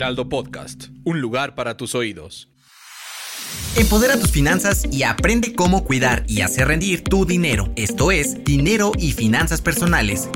Heraldo Podcast, un lugar para tus oídos. Empodera tus finanzas y aprende cómo cuidar y hacer rendir tu dinero. Esto es Dinero y Finanzas Personales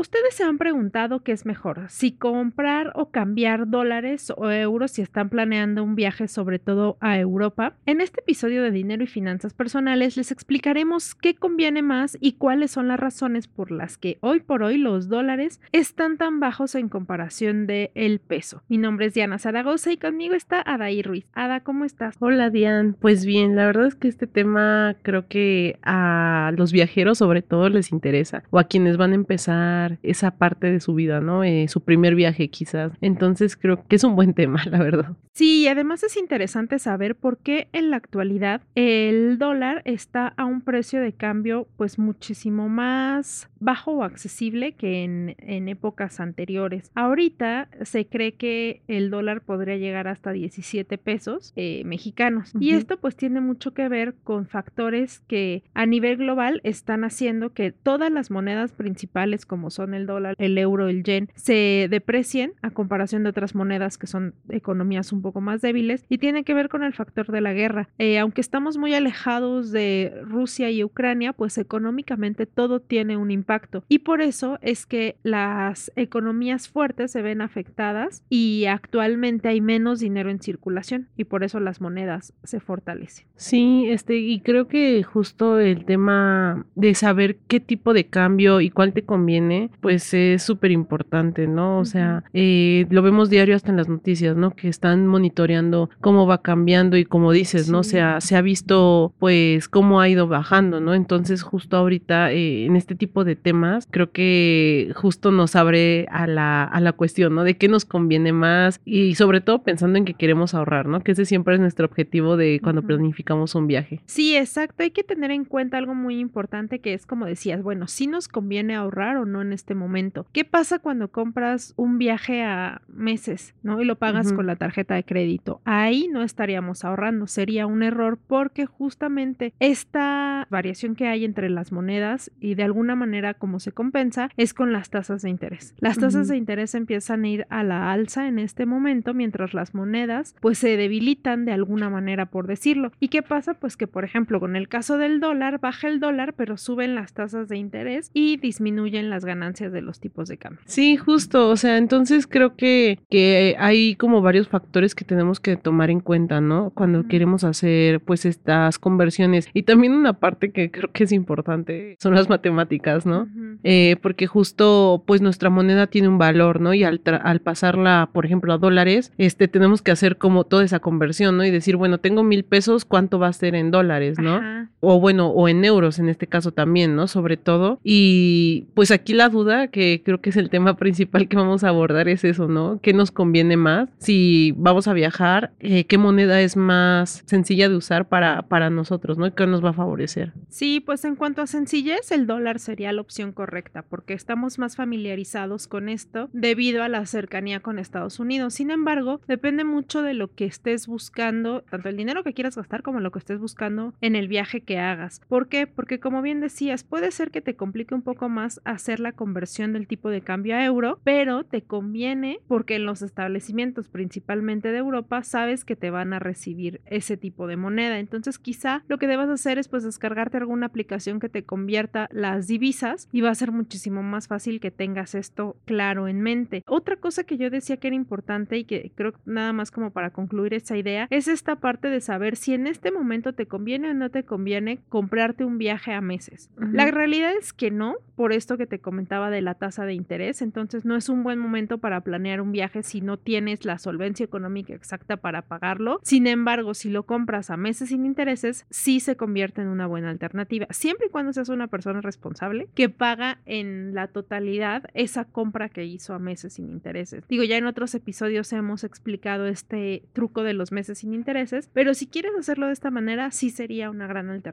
¿Ustedes se han preguntado qué es mejor? Si comprar o cambiar dólares o euros si están planeando un viaje sobre todo a Europa. En este episodio de Dinero y Finanzas Personales les explicaremos qué conviene más y cuáles son las razones por las que hoy por hoy los dólares están tan bajos en comparación de el peso. Mi nombre es Diana Zaragoza y conmigo está Adaí Ruiz. Ada, ¿cómo estás? Hola Diana, pues bien, la verdad es que este tema creo que a los viajeros sobre todo les interesa o a quienes van a empezar esa parte de su vida, ¿no? Eh, su primer viaje quizás. Entonces creo que es un buen tema, la verdad. Sí, y además es interesante saber por qué en la actualidad el dólar está a un precio de cambio pues muchísimo más bajo o accesible que en, en épocas anteriores. Ahorita se cree que el dólar podría llegar hasta 17 pesos eh, mexicanos. Y esto pues tiene mucho que ver con factores que a nivel global están haciendo que todas las monedas principales como son el dólar, el euro, el yen, se deprecien a comparación de otras monedas que son economías un poco más débiles y tiene que ver con el factor de la guerra. Eh, aunque estamos muy alejados de Rusia y Ucrania, pues económicamente todo tiene un impacto y por eso es que las economías fuertes se ven afectadas y actualmente hay menos dinero en circulación y por eso las monedas se fortalecen. Sí, este y creo que justo el tema de saber qué tipo de cambio y cuál te conviene pues es súper importante, ¿no? O sea, eh, lo vemos diario hasta en las noticias, ¿no? Que están monitoreando cómo va cambiando y como dices, ¿no? O sea, se ha visto pues cómo ha ido bajando, ¿no? Entonces justo ahorita eh, en este tipo de temas creo que justo nos abre a la, a la cuestión, ¿no? De qué nos conviene más y sobre todo pensando en que queremos ahorrar, ¿no? Que ese siempre es nuestro objetivo de cuando planificamos un viaje. Sí, exacto. Hay que tener en cuenta algo muy importante que es como decías, bueno, si nos conviene ahorrar o no en este momento. ¿Qué pasa cuando compras un viaje a meses, ¿no? Y lo pagas con la tarjeta de crédito. Ahí no estaríamos ahorrando, sería un error porque justamente esta variación que hay entre las monedas y de alguna manera como se compensa es con las tasas de interés. Las tasas de interés empiezan a ir a la alza en este momento mientras las monedas pues se debilitan de alguna manera por decirlo. ¿Y qué pasa? Pues que por ejemplo con el caso del dólar baja el dólar pero suben las tasas de interés y disminuyen las ganancias de los tipos de cambio. Sí, justo, o sea, entonces creo que, que hay como varios factores que tenemos que tomar en cuenta, ¿no? Cuando queremos hacer pues estas conversiones. Y también una parte que creo que es importante son las matemáticas, ¿no? Eh, porque justo pues nuestra moneda tiene un valor, ¿no? Y al, al pasarla, por ejemplo, a dólares, este, tenemos que hacer como toda esa conversión, ¿no? Y decir, bueno, tengo mil pesos, ¿cuánto va a ser en dólares, ¿no? O bueno, o en euros en este caso también, ¿no? Sobre todo. Y pues aquí la duda, que creo que es el tema principal que vamos a abordar, es eso, ¿no? ¿Qué nos conviene más? Si vamos a viajar, eh, ¿qué moneda es más sencilla de usar para, para nosotros, ¿no? ¿Qué nos va a favorecer? Sí, pues en cuanto a sencillez, el dólar sería la opción correcta, porque estamos más familiarizados con esto debido a la cercanía con Estados Unidos. Sin embargo, depende mucho de lo que estés buscando, tanto el dinero que quieras gastar como lo que estés buscando en el viaje que hagas. ¿Por qué? Porque como bien decías, puede ser que te complique un poco más hacer la conversión del tipo de cambio a euro, pero te conviene porque en los establecimientos principalmente de Europa sabes que te van a recibir ese tipo de moneda. Entonces quizá lo que debas hacer es pues descargarte alguna aplicación que te convierta las divisas y va a ser muchísimo más fácil que tengas esto claro en mente. Otra cosa que yo decía que era importante y que creo nada más como para concluir esa idea es esta parte de saber si en este momento te conviene o no te conviene comprarte un viaje a meses. La realidad es que no, por esto que te comentaba de la tasa de interés, entonces no es un buen momento para planear un viaje si no tienes la solvencia económica exacta para pagarlo. Sin embargo, si lo compras a meses sin intereses, sí se convierte en una buena alternativa, siempre y cuando seas una persona responsable que paga en la totalidad esa compra que hizo a meses sin intereses. Digo, ya en otros episodios hemos explicado este truco de los meses sin intereses, pero si quieres hacerlo de esta manera, sí sería una gran alternativa.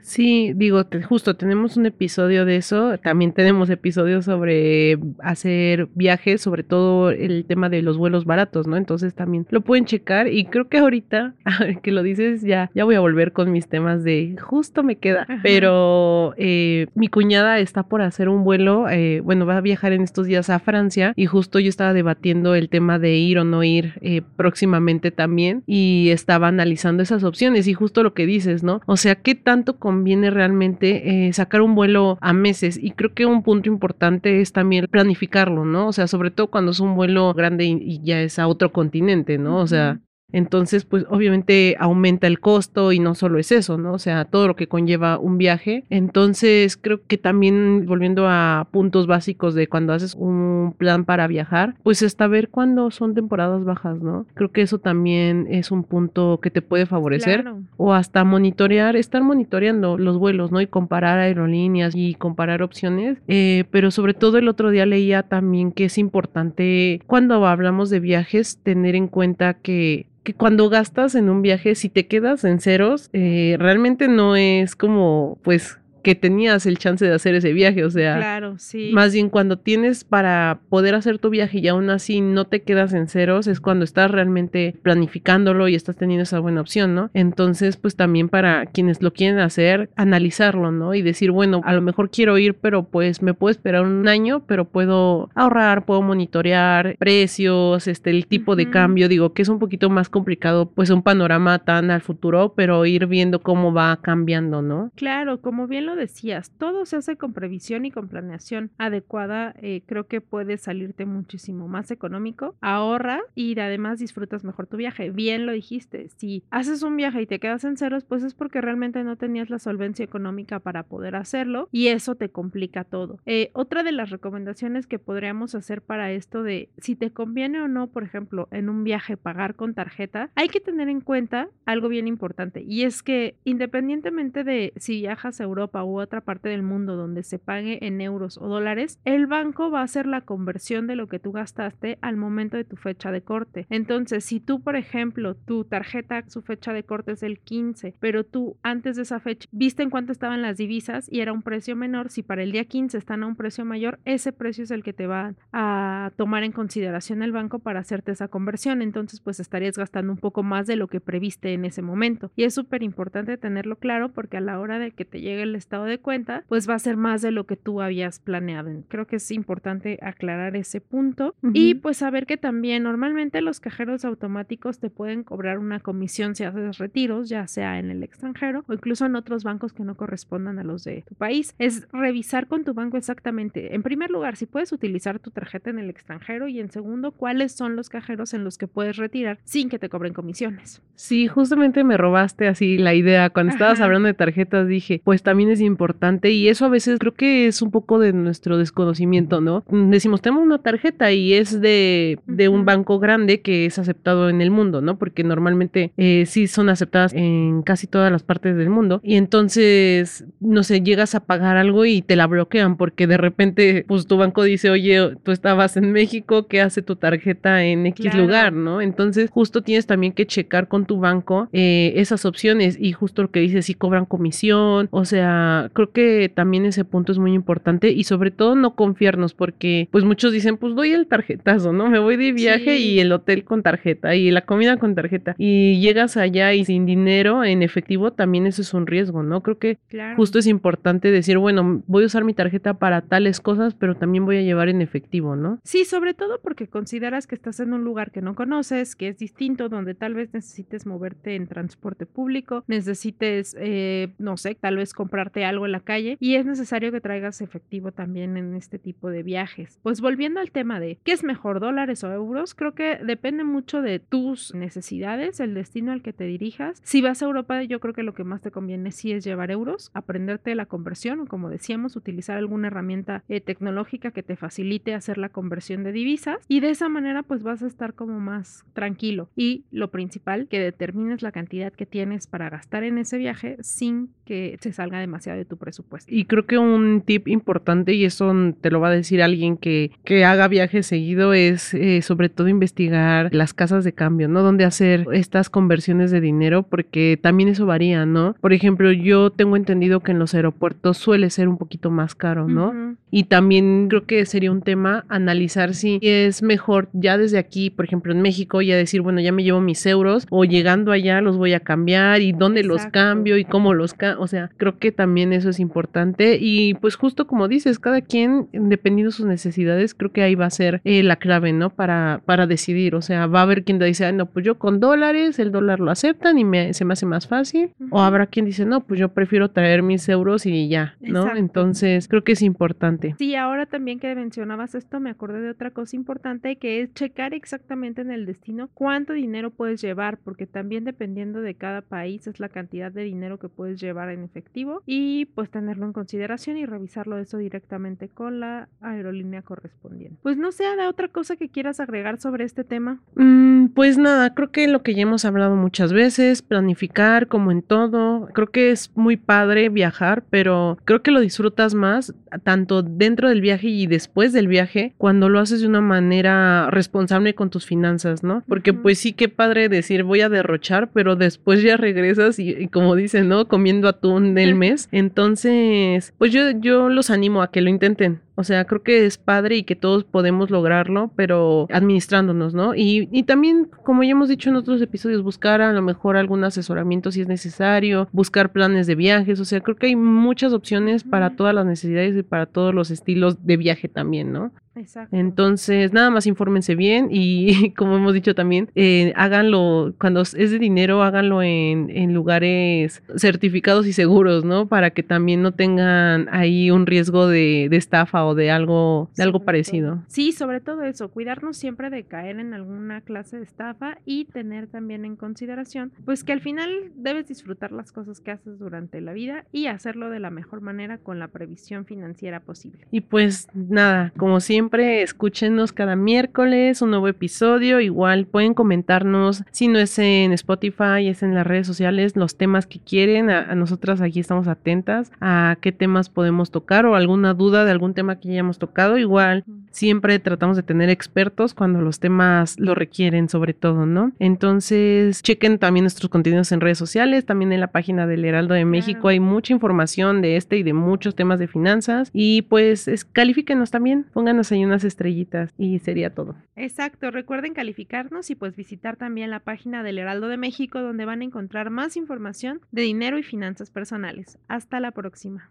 Sí, digo, justo tenemos un episodio de eso, también tenemos episodios sobre hacer viajes, sobre todo el tema de los vuelos baratos, ¿no? Entonces también lo pueden checar y creo que ahorita, que lo dices, ya, ya voy a volver con mis temas de justo me queda, pero eh, mi cuñada está por hacer un vuelo, eh, bueno, va a viajar en estos días a Francia y justo yo estaba debatiendo el tema de ir o no ir eh, próximamente también y estaba analizando esas opciones y justo lo que dices, ¿no? O sea, ¿qué tanto conviene realmente sacar un vuelo a meses? Y creo que un punto importante es también planificarlo, ¿no? O sea, sobre todo cuando es un vuelo grande y, ya es a otro continente, ¿no? O sea, entonces, pues obviamente aumenta el costo y no solo es eso, ¿no? O sea, todo lo que conlleva un viaje. Entonces, creo que también volviendo a puntos básicos de cuando haces un plan para viajar, pues hasta ver cuándo son temporadas bajas, ¿no? Creo que eso también es un punto que te puede favorecer. O hasta monitorear, estar monitoreando los vuelos, ¿no? Y comparar aerolíneas y comparar opciones. Eh, pero sobre todo el otro día leía también que es importante cuando hablamos de viajes tener en cuenta que que cuando gastas en un viaje, si te quedas en ceros, eh, realmente no es como, pues, que tenías el chance de hacer ese viaje, o sea, claro, sí. más bien cuando tienes para poder hacer tu viaje y aún así no te quedas en ceros, es cuando estás realmente planificándolo y estás teniendo esa buena opción, ¿no? Entonces, pues también para quienes lo quieren hacer, analizarlo, ¿no? Y decir, bueno, a lo mejor quiero ir, pero pues me puedo esperar un año, pero puedo ahorrar, puedo monitorear precios, este, el tipo de cambio, digo que es un poquito más complicado, pues un panorama tan al futuro, pero ir viendo cómo va cambiando, ¿no? Claro, como bien lo decías, todo se hace con previsión y con planeación adecuada. Eh, creo que puede salirte muchísimo más económico. Ahorra y además disfrutas mejor tu viaje. Bien lo dijiste. Si haces un viaje y te quedas en ceros, pues es porque realmente no tenías la solvencia económica para poder hacerlo y eso te complica todo. Eh, otra de las recomendaciones que podríamos hacer para esto de si te conviene o no, por ejemplo, en un viaje pagar con tarjeta, hay que tener en cuenta algo bien importante y es que independientemente de si viajas a Europa u otra parte del mundo donde se pague en euros o dólares, el banco va a hacer la conversión de lo que tú gastaste al momento de tu fecha de corte. Entonces, si tú, por ejemplo, tu tarjeta, su fecha de corte es el 15, pero tú antes de esa fecha viste en cuánto estaban las divisas y era un precio menor, si para el día 15 están a un precio mayor, ese precio es el que te va a tomar en consideración el banco para hacerte esa conversión. Entonces, pues estarías gastando un poco más de lo que previste en ese momento. Y es súper importante tenerlo claro porque a la hora de que te llegue el estado de cuenta, pues va a ser más de lo que tú habías planeado. Creo que es importante aclarar ese punto y pues saber que también normalmente los cajeros automáticos te pueden cobrar una comisión si haces retiros, ya sea en el extranjero o incluso en otros bancos que no correspondan a los de tu país. Es revisar con tu banco exactamente, en primer lugar, si puedes utilizar tu tarjeta en el extranjero y en segundo, cuáles son los cajeros en los que puedes retirar sin que te cobren comisiones. Sí, justamente me robaste así la idea. Cuando estabas hablando de tarjetas dije, pues también es importante y eso a veces creo que es un poco de nuestro desconocimiento, ¿no? Decimos, tenemos una tarjeta y es de, de un banco grande que es aceptado en el mundo, ¿no? Porque normalmente eh, sí son aceptadas en casi todas las partes del mundo y entonces, no sé, llegas a pagar algo y te la bloquean porque de repente, pues tu banco dice, oye, tú estabas en México, ¿qué hace tu tarjeta en X lugar, ¿no? Entonces, justo tienes también que checar con tu banco eh, esas opciones y justo lo que dice, si cobran comisión, o sea, creo que también ese punto es muy importante y sobre todo no confiarnos porque pues muchos dicen pues doy el tarjetazo, ¿no? Me voy de viaje y el hotel con tarjeta y la comida con tarjeta y llegas allá y sin dinero en efectivo también eso es un riesgo, ¿no? Creo que justo es importante decir, bueno, voy a usar mi tarjeta para tales cosas, pero también voy a llevar en efectivo, ¿no? Sí, sobre todo porque consideras que estás en un lugar que no conoces, que es distinto, donde tal vez necesites moverte en transporte público, necesites, eh, no sé, tal vez comprarte algo en la calle y es necesario que traigas efectivo también en este tipo de viajes. Pues volviendo al tema de qué es mejor, dólares o euros, creo que depende mucho de tus necesidades, el destino al que te dirijas. Si vas a Europa, yo creo que lo que más te conviene sí es llevar euros, aprenderte la conversión o como decíamos, utilizar alguna herramienta eh, tecnológica que te facilite hacer la conversión de divisas y de esa manera pues vas a estar como más tranquilo y lo principal que determines la cantidad que tienes para gastar en ese viaje sin que se salga demasiado de tu presupuesto. Y creo que un tip importante y eso te lo va a decir alguien que, que haga viajes seguido es eh, sobre todo investigar las casas de cambio, ¿no? Donde hacer estas conversiones de dinero porque también eso varía, ¿no? Por ejemplo, yo tengo entendido que en los aeropuertos suele ser un poquito más caro, ¿no? Y también creo que sería un tema analizar si es mejor ya desde aquí, por ejemplo, en México, ya decir, bueno, ya me llevo mis euros o llegando allá los voy a cambiar y dónde los cambio y cómo los cambio. O sea, creo que también eso es importante y pues justo como dices, cada quien, dependiendo de sus necesidades, creo que ahí va a ser eh, la clave, ¿no? Para, para decidir. O sea, va a haber quien dice, no, pues yo con dólares, el dólar lo aceptan y me, se me hace más fácil. O habrá quien dice, no, pues yo prefiero traer mis euros y ya, ¿no? Entonces, creo que es importante. Sí, ahora también que mencionabas esto, me acordé de otra cosa importante que es checar exactamente en el destino cuánto dinero puedes llevar, porque también dependiendo de cada país es la cantidad de dinero que puedes llevar en efectivo y pues tenerlo en consideración y revisarlo eso directamente con la aerolínea correspondiente. Pues no sé, ¿hay otra cosa que quieras agregar sobre este tema? Mm, pues nada, creo que lo que ya hemos hablado muchas veces, planificar como en todo, creo que es muy padre viajar, pero creo que lo disfrutas más tanto dentro del viaje y después del viaje cuando lo haces de una manera responsable con tus finanzas, ¿no? Porque pues sí que padre decir voy a derrochar, pero después ya regresas y, y como dicen, ¿no? Comiendo atún del mes. Entonces, pues yo, yo los animo a que lo intenten. O sea, creo que es padre y que todos podemos lograrlo, pero administrándonos, ¿no? Y, y, también, como ya hemos dicho en otros episodios, buscar a lo mejor algún asesoramiento si es necesario, buscar planes de viajes, o sea, creo que hay muchas opciones para todas las necesidades y para todos los estilos de viaje también, ¿no? Exacto. Entonces, nada más infórmense bien y como hemos dicho también, eh, háganlo, cuando es de dinero, háganlo en, en, lugares certificados y seguros, ¿no? Para que también no tengan ahí un riesgo de, de estafa o de algo, de algo parecido. Todo. Sí, sobre todo eso, cuidarnos siempre de caer en alguna clase de estafa y tener también en consideración, pues que al final debes disfrutar las cosas que haces durante la vida y hacerlo de la mejor manera con la previsión financiera posible. Y pues nada, como siempre, siempre escúchenos cada miércoles un nuevo episodio. Igual pueden comentarnos si no es en Spotify, es en las redes sociales, los temas que quieren. A, a nosotras aquí estamos atentas a qué temas podemos tocar o alguna duda de algún tema que ya hemos tocado. Igual siempre tratamos de tener expertos cuando los temas lo requieren, sobre todo, ¿no? Entonces, chequen también nuestros contenidos en redes sociales, también en la página del Heraldo de México hay mucha información de este y de muchos temas de finanzas. Y pues es, califíquenos también, pónganos ahí unas estrellitas y sería todo. Exacto, recuerden calificarnos y pues visitar también la página del Heraldo de México donde van a encontrar más información de dinero y finanzas personales. Hasta la próxima.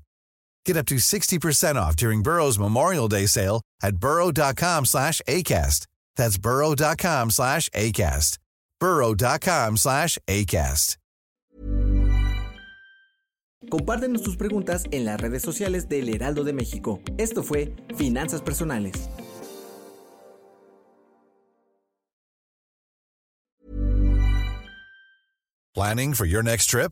Get up to 60% off during Burrow's Memorial Day sale at burrow.com slash ACAST. That's burrow.com slash ACAST. burrow.com slash ACAST. Compártenos tus preguntas en las redes sociales del Heraldo de México. Esto fue Finanzas Personales. Planning for your next trip?